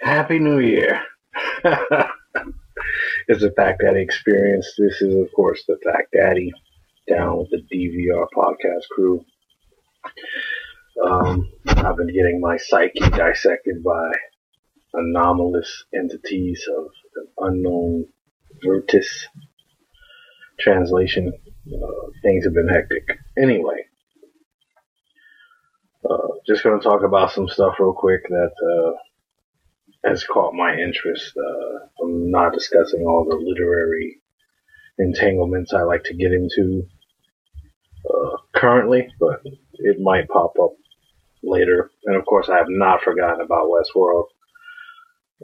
Happy New Year. it's the Fact Daddy experience. This is, of course, the Fact Daddy down with the DVR podcast crew. Um, I've been getting my psyche dissected by anomalous entities of an unknown virtus. Translation, uh, things have been hectic. Anyway, uh, just going to talk about some stuff real quick that uh, has caught my interest. Uh, I'm not discussing all the literary entanglements I like to get into uh, currently, but it might pop up later. And of course, I have not forgotten about Westworld.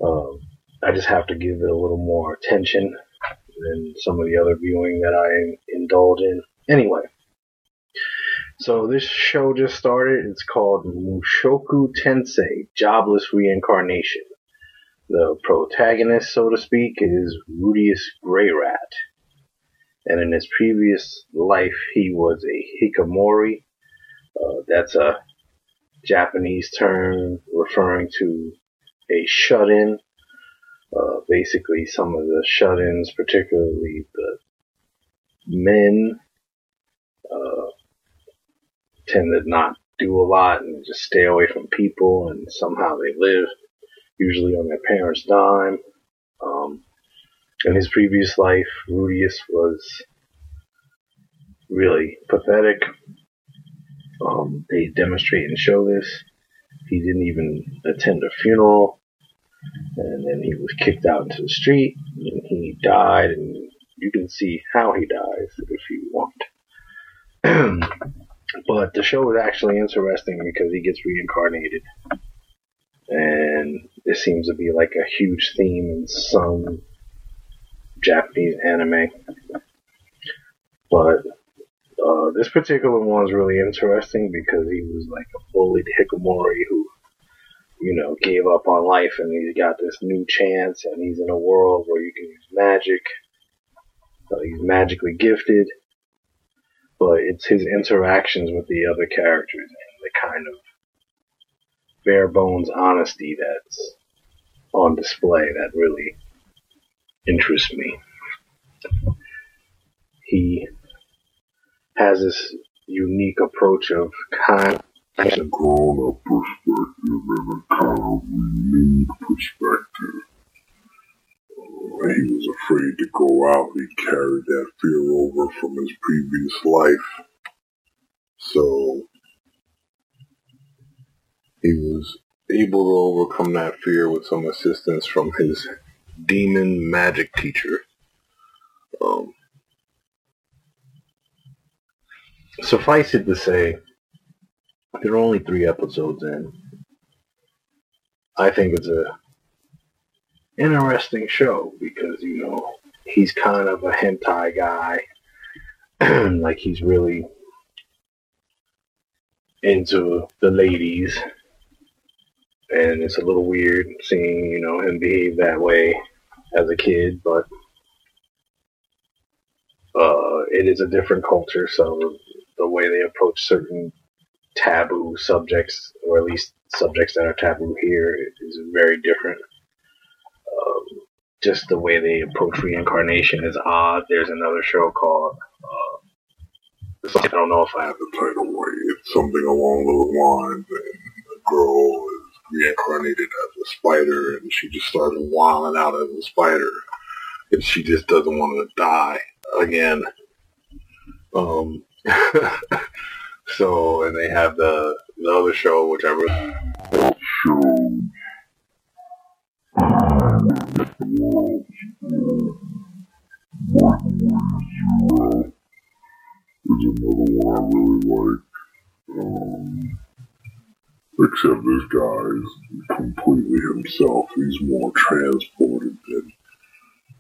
Um, I just have to give it a little more attention than some of the other viewing that I indulge in. Anyway, so this show just started. It's called Mushoku Tensei Jobless Reincarnation. The protagonist, so to speak, is Rudeus Greyrat. And in his previous life, he was a hikikomori. Uh, that's a Japanese term referring to a shut-in. Uh, basically, some of the shut-ins, particularly the men, tend to not do a lot and just stay away from people, and somehow they live, usually on their parents' dime. Um, in his previous life, Rudeus was really pathetic. Um, they demonstrate and show this. He didn't even attend a funeral, and then he was kicked out into the street, and he died, and you can see how he dies if you want. but the show is actually interesting because he gets reincarnated, and it seems to be like a huge theme in some Japanese anime. But uh, this particular one is really interesting because he was like a bullied hikikomori who, you know, gave up on life and he's got this new chance and he's in a world where you can use magic. So he's magically gifted, but it's his interactions with the other characters and the kind of bare bones honesty that's on display that really interests me. He has this unique approach of kind a grown up perspective and kind of perspective. Afraid to go out. He carried that fear over from his previous life. So he was able to overcome that fear with some assistance from his demon magic teacher. Um, suffice it to say, there are only three episodes in. I think it's a interesting show because you know he's kind of a hentai guy, like he's really into the ladies, and it's a little weird seeing you know him behave that way as a kid, but uh, it is a different culture, so the way they approach certain taboo subjects, or at least subjects that are taboo here, is very different. Um, just the way they approach reincarnation is odd. There's another show called. Uh, I don't know if I have the title right. It's something along those lines. And a girl is reincarnated as a spider, and she just started wilding out as a spider, and she just doesn't want to die again. Um, so, and they have the the other show, which I really Um, except this guy is completely himself. He's more transported than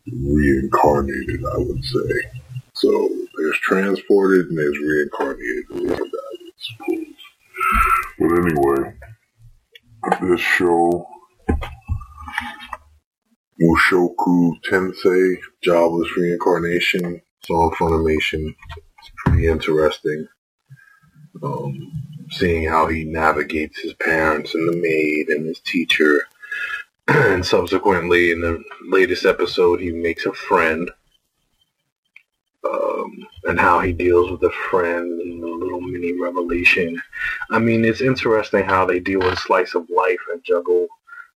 reincarnated, I would say. So there's transported and there's reincarnated. I suppose. But anyway, this show, Mushoku Tensei, Jobless Reincarnation, on Funimation. It's pretty interesting. Um, seeing how he navigates his parents and the maid and his teacher. and subsequently, in the latest episode, he makes a friend. Um, and how he deals with a friend and a little mini revelation. I mean, it's interesting how they deal with slice of life and juggle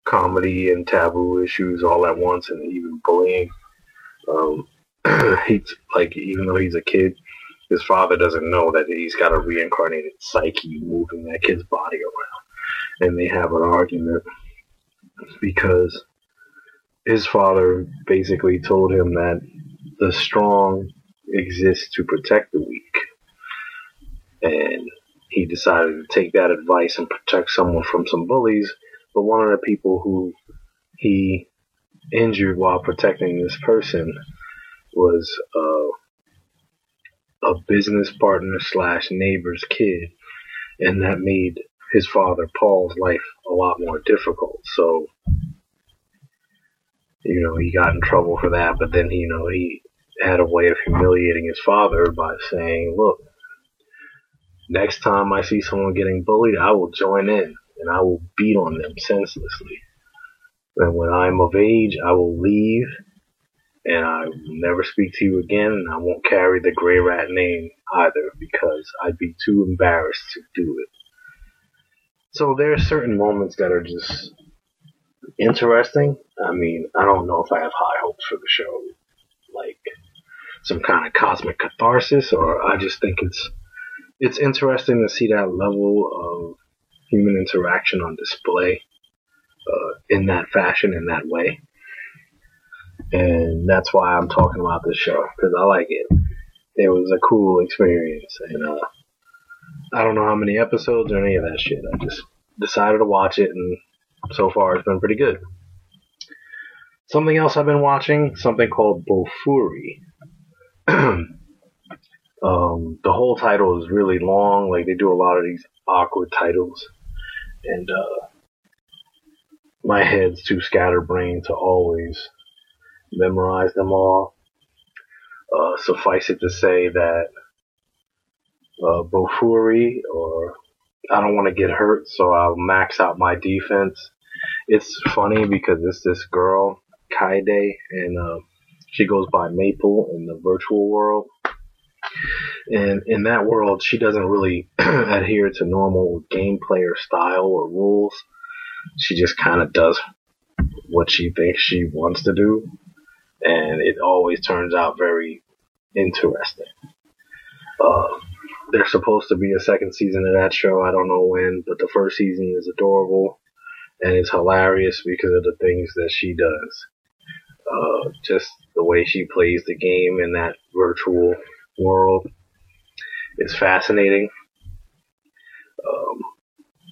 comedy and taboo issues all at once and even bullying. Um, he's like, even though he's a kid, his father doesn't know that he's got a reincarnated psyche moving that kid's body around. And they have an argument because his father basically told him that the strong exist to protect the weak. And he decided to take that advice and protect someone from some bullies. But one of the people who he injured while protecting this person was uh, a business partner slash neighbor's kid, and that made his father Paul's life a lot more difficult. So, you know, he got in trouble for that, but then, you know, he had a way of humiliating his father by saying, look, next time I see someone getting bullied, I will join in and I will beat on them senselessly. And when I'm of age, I will leave and I will never speak to you again, and I won't carry the Greyrat name either because I'd be too embarrassed to do it. So there are certain moments that are just interesting. I mean, I don't know if I have high hopes for the show, like some kind of cosmic catharsis, or I just think it's it's interesting to see that level of human interaction on display uh, in that fashion, in that way and that's why I'm talking about this show because I like it. It was a cool experience, and uh, I don't know how many episodes or any of that shit. I just decided to watch it, and so far it's been pretty good. Something else I've been watching, something called Bofuri. um, the whole title is really long. Like they do a lot of these awkward titles, and uh, my head's too scatterbrained to always memorize them all. Uh, suffice it to say that uh, Bofuri, or I don't want to get hurt, so I'll max out my defense. It's funny because it's this girl, Kaede, and uh, she goes by Maple in the virtual world. And in that world, she doesn't really adhere to normal gameplay or style or rules. She just kind of does what she thinks she wants to do and it always turns out very interesting. Uh, there's supposed to be a second season of that show. I don't know when, but the first season is adorable and it's hilarious because of the things that she does. Uh, just the way she plays the game in that virtual world is fascinating. Um,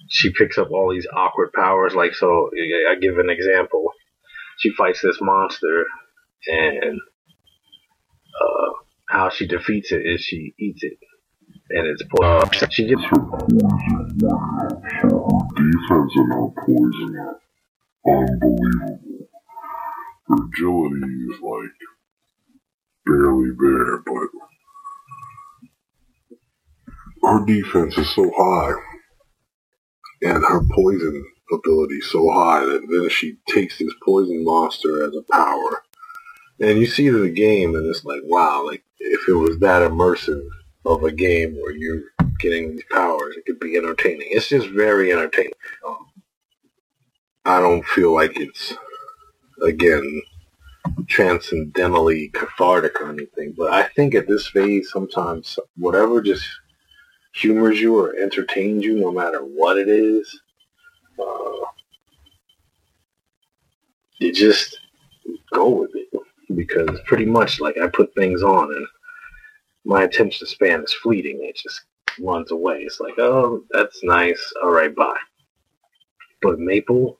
she picks up all these awkward powers. Like, so I give an example. She fights this monster and uh, how she defeats it is she eats it, and it's poison. She gets poison. Wow. Defense and her poison are unbelievable. Her agility is like barely there, but her defense is so high, and her poison ability so high that then she takes this poison monster as a power and you see the game, and it's like, wow, like if it was that immersive of a game where you're getting these powers, it could be entertaining. It's just very entertaining. Um, I don't feel like it's again transcendentally cathartic or anything, but I think at this phase, sometimes whatever just humors you or entertains you, no matter what it is, uh, you just go with it because pretty much like I put things on and my attention span is fleeting. It just runs away. It's like, oh, that's nice. All right, bye. But Maple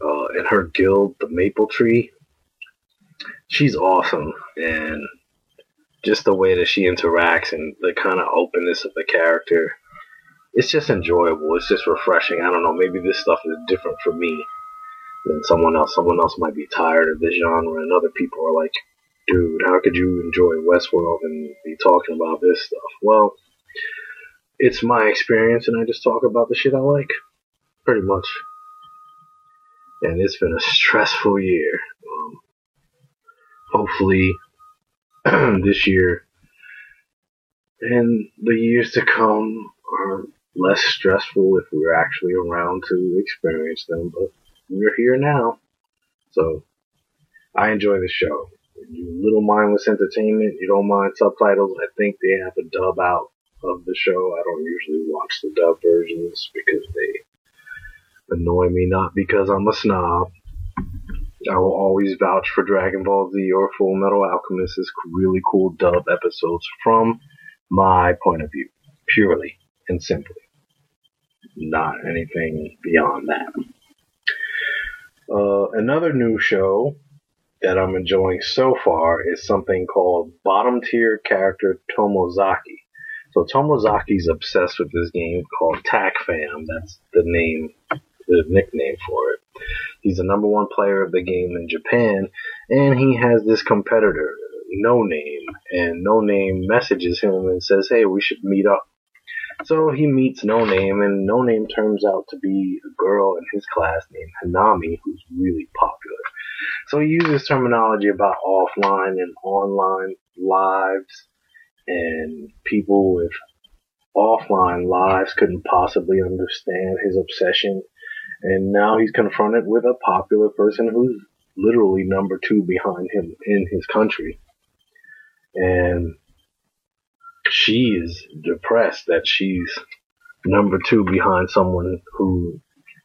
uh, and her guild, the Maple Tree, she's awesome. And just the way that she interacts and the kind of openness of the character, it's just enjoyable. It's just refreshing. I don't know. Maybe this stuff is different for me than someone else. Someone else might be tired of the genre, and other people are like, dude, how could you enjoy Westworld and be talking about this stuff? Well, it's my experience, and I just talk about the shit I like, pretty much. And it's been a stressful year. Um, hopefully, this year and the years to come are less stressful if we're actually around to experience them. But we're here now, so I enjoy the show. Little mindless entertainment. You don't mind subtitles. I think they have a dub out of the show. I don't usually watch the dub versions because they annoy me, not because I'm a snob. I will always vouch for Dragon Ball Z or Full Metal Alchemist as really cool dub episodes from my point of view, purely and simply. Not anything beyond that. Uh, another new show that I'm enjoying so far is something called Bottom Tier Character Tomozaki. So Tomozaki's obsessed with this game called TAC Fam. That's the name, the nickname for it. He's the number one player of the game in Japan, and he has this competitor, No Name, and No Name messages him and says, "Hey, we should meet up." So he meets No Name, and No Name turns out to be a girl in his class named Hinami, who's really popular. So he uses terminology about offline and online lives, and people with offline lives couldn't possibly understand his obsession. And now he's confronted with a popular person who's literally number two behind him in his country. And she is depressed that she's number two behind someone who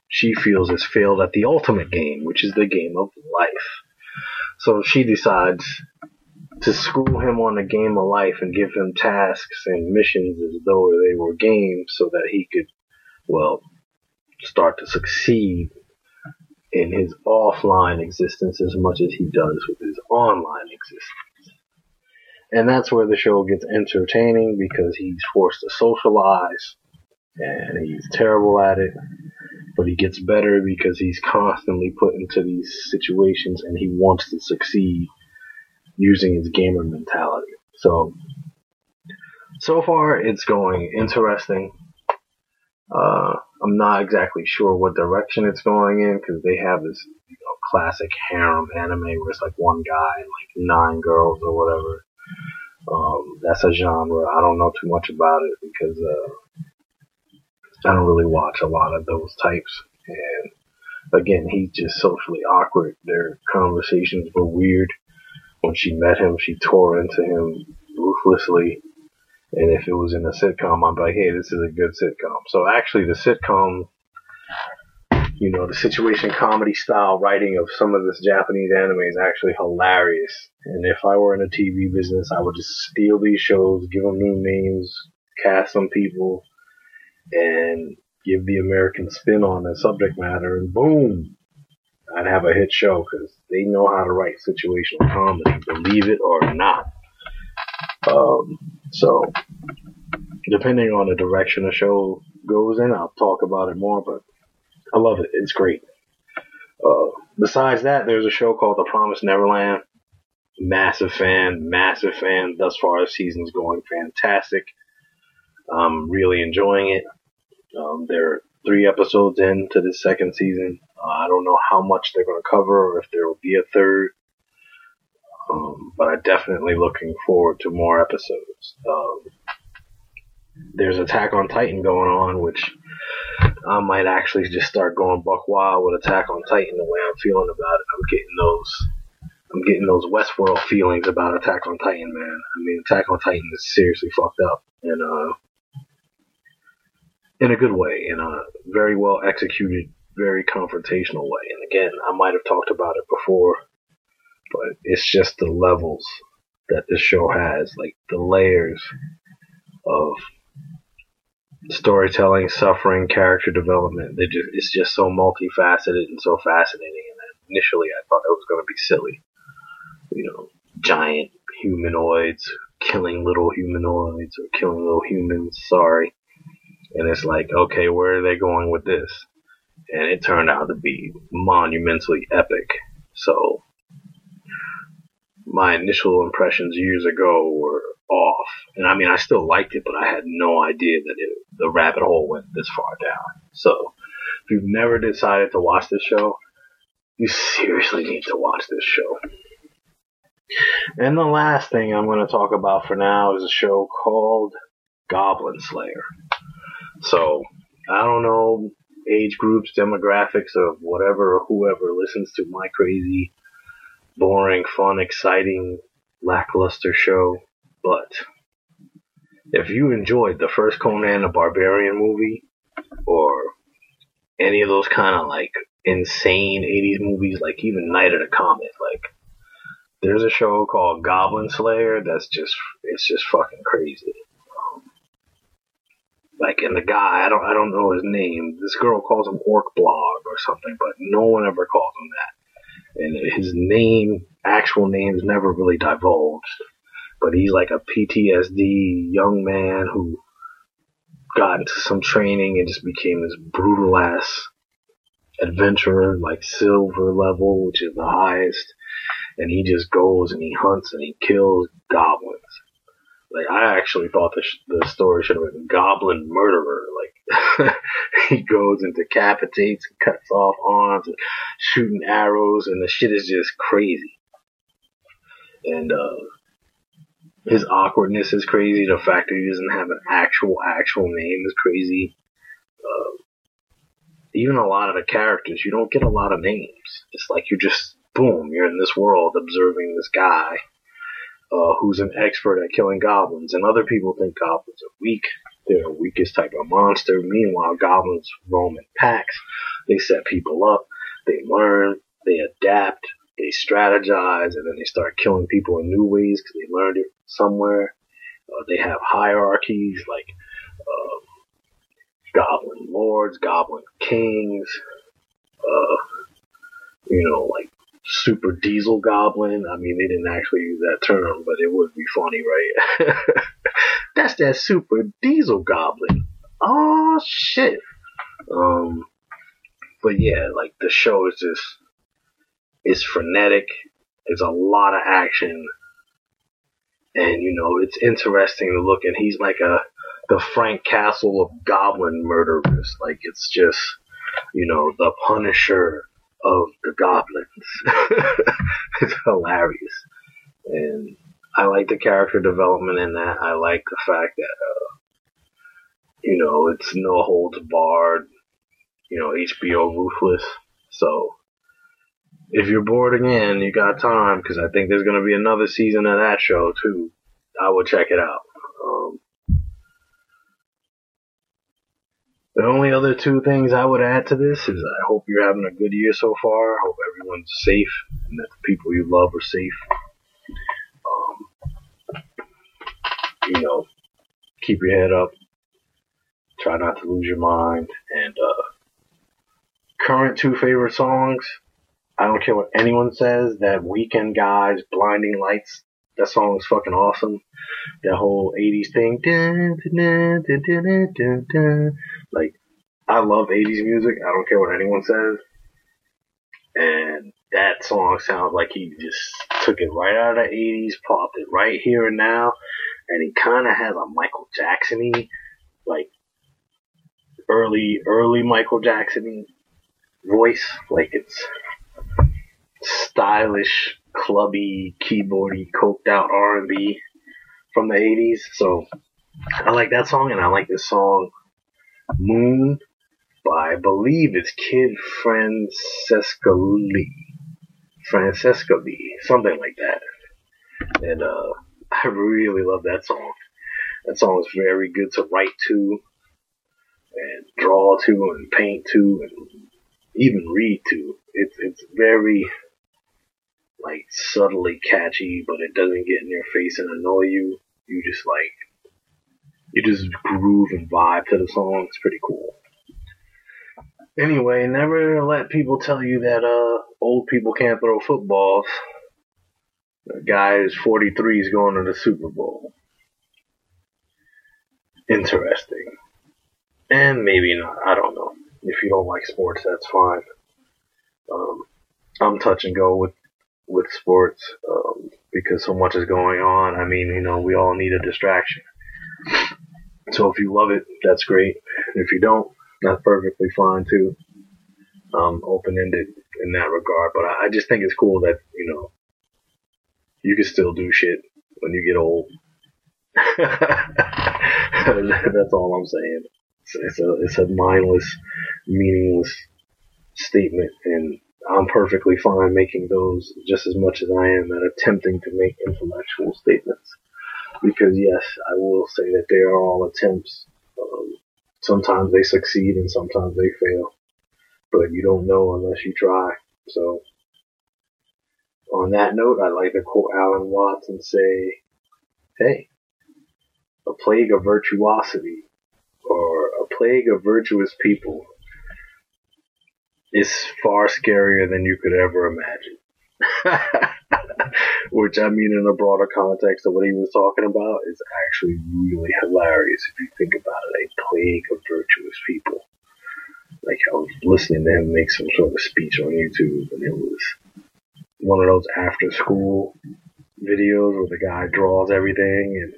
she feels has failed at the ultimate game, which is the game of life. So she decides to school him on the game of life and give him tasks and missions as though they were games so that he could, well, start to succeed in his offline existence as much as he does with his online existence. And that's where the show gets entertaining because he's forced to socialize and he's terrible at it, but he gets better because he's constantly put into these situations and he wants to succeed using his gamer mentality. So, so far it's going interesting. Uh, I'm not exactly sure what direction it's going in because they have this you know, classic harem anime where it's like one guy and like nine girls or whatever. Um, that's a genre. I don't know too much about it because uh, I don't really watch a lot of those types. And again, he's just socially awkward. Their conversations were weird. When she met him, she tore into him ruthlessly. And if it was in a sitcom, I'd be like, hey, this is a good sitcom. So actually, the sitcom, you know, the situation comedy style writing of some of this Japanese anime is actually hilarious. And if I were in a TV business, I would just steal these shows, give them new names, cast some people, and give the American spin on the subject matter, and boom, I'd have a hit show because they know how to write situational comedy, believe it or not. Um, so, depending on the direction the show goes in, I'll talk about it more, but I love it. It's great. Uh, besides that, there's a show called The Promised Neverland. Massive fan, massive fan. Thus far, the season's going fantastic. I'm really enjoying it. Um, they're three episodes into the second season. Uh, I don't know how much they're going to cover or if there will be a third. Um, but I'm definitely looking forward to more episodes. Um, there's Attack on Titan going on, which I might actually just start going buck wild with Attack on Titan the way I'm feeling about it. I'm getting those, I'm getting those Westworld feelings about Attack on Titan, man. I mean, Attack on Titan is seriously fucked up, and uh, in a good way, in a very well executed, very confrontational way. And again, I might have talked about it before, but it's just the levels that this show has, like the layers of storytelling, suffering, character development. They just, it's just so multifaceted and so fascinating. And initially, I thought it was going to be silly, you know, giant humanoids killing little humanoids or killing little humans. Sorry. And it's like, okay, where are they going with this? And it turned out to be monumentally epic. So my initial impressions years ago were off. And I mean, I still liked it, but I had no idea that it, the rabbit hole went this far down. So, if you've never decided to watch this show, you seriously need to watch this show. And the last thing I'm going to talk about for now is a show called Goblin Slayer. So, I don't know age groups, demographics of whatever or whoever listens to my crazy, boring, fun, exciting, lackluster show, but if you enjoyed the first Conan the Barbarian movie, or any of those kind of like insane 80s movies, like even Night of the Comet, like there's a show called Goblin Slayer that's just it's just fucking crazy. Um, like and the guy, I don't I don't know his name. This girl calls him Orcbolg or something, but no one ever calls him that. And his name, actual name, is never really divulged but he's like a PTSD young man who got into some training and just became this brutal ass adventurer, like silver level, which is the highest. And he just goes and he hunts and he kills goblins. Like I actually thought the, sh- the story should have been Goblin Murderer. He goes and decapitates and cuts off arms and shooting arrows, and the shit is just crazy. And uh, his awkwardness is crazy. The fact that he doesn't have an actual actual name is crazy. Uh, even a lot of the characters, you don't get a lot of names. It's like you're just boom, you're in this world observing this guy uh, who's an expert at killing goblins, and other people think goblins are weak. They're the weakest type of monster. Meanwhile, goblins roam in packs. They set people up. They learn. They adapt they strategize and then they start killing people in new ways because they learned it somewhere. Uh, they have hierarchies like uh, goblin lords, goblin kings, uh, you know, like super diesel goblin. I mean, they didn't actually use that term, but it would be funny, right? That's that super diesel goblin. Oh shit. Um, but yeah, like the show is just it's frenetic. It's a lot of action. And, you know, it's interesting to look and he's like a, the Frank Castle of goblin murderers. Like it's just, you know, the Punisher of the goblins. it's hilarious. And I like the character development in that. I like the fact that, uh, you know, it's no holds barred. You know, HBO ruthless. So if you're bored again, you got time because I think there's going to be another season of that show too. I will check it out. Um, the only other two things I would add to this is I hope you're having a good year so far. I hope everyone's safe and that the people you love are safe. Um, you know, keep your head up. Try not to lose your mind. And uh, current two favorite songs I don't care what anyone says. That Weeknd Guys, Blinding Lights, that song is fucking awesome. That whole 80s thing. like, I love 80s music. I don't care what anyone says. And that song sounds like he just took it right out of the 80s, popped it right here and now. And he kind of has a Michael Jacksony, like, early, early Michael Jacksony voice. Like, it's stylish, clubby, keyboardy, coked out R&B from the 80s. So I like that song and I like this song Moon by I believe it's Kid Francescoli. Francesco Lee, something like that. And uh I really love that song. That song is very good to write to and draw to and paint to and even read to. It's it's very like subtly catchy, but it doesn't get in your face and annoy you. You just like you just groove and vibe to the song. It's pretty cool. Anyway, never let people tell you that uh old people can't throw footballs. The guy is 43 is going to the Super Bowl. Interesting. And maybe not. I don't know. If you don't like sports, that's fine. Um, I'm touch and go with with sports. Um, because so much is going on. I mean, you know, we all need a distraction. So if you love it, that's great. If you don't, that's perfectly fine too. Um, open ended in that regard. But I, I just think it's cool that, you know, you can still do shit when you get old. that's all I'm saying. It's, it's a, it's a mindless, meaningless statement and I'm perfectly fine making those just as much as I am at attempting to make intellectual statements. Because yes, I will say that they are all attempts. Um, sometimes they succeed and sometimes they fail. But you don't know unless you try. So, on that note, I'd like to quote Alan Watts and say, hey, a plague of virtuosity or a plague of virtuous people is far scarier than you could ever imagine. Which I mean, in a broader context of what he was talking about, is actually really hilarious if you think about it. A plague of virtuous people. Like I was listening to him make some sort of speech on YouTube, and it was one of those after school videos where the guy draws everything, and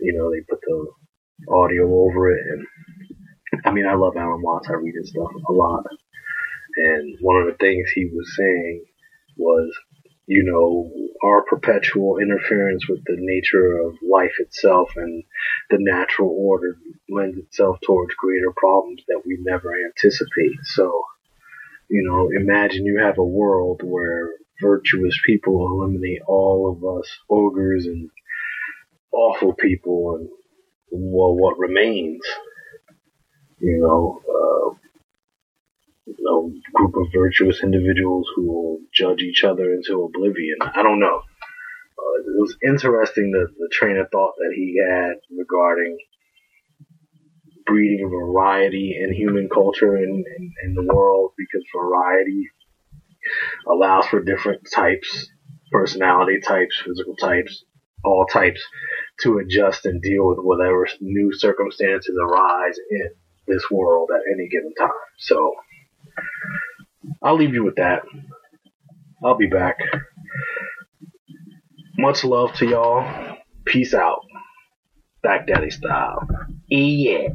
you know they put the audio over it. And I mean, I love Alan Watts. I read his stuff a lot. And one of the things he was saying was, you know, our perpetual interference with the nature of life itself and the natural order lends itself towards greater problems that we never anticipate. So, you know, imagine you have a world where virtuous people eliminate all of us ogres and awful people and well, what remains? You know, uh, a group of virtuous individuals who will judge each other into oblivion. I don't know. Uh, it was interesting the, the train of thought that he had regarding breeding variety in human culture and in the world because variety allows for different types, personality types, physical types, all types to adjust and deal with whatever new circumstances arise in this world at any given time. So, I'll leave you with that. I'll be back. Much love to y'all. Peace out. Back Daddy style. Yeah.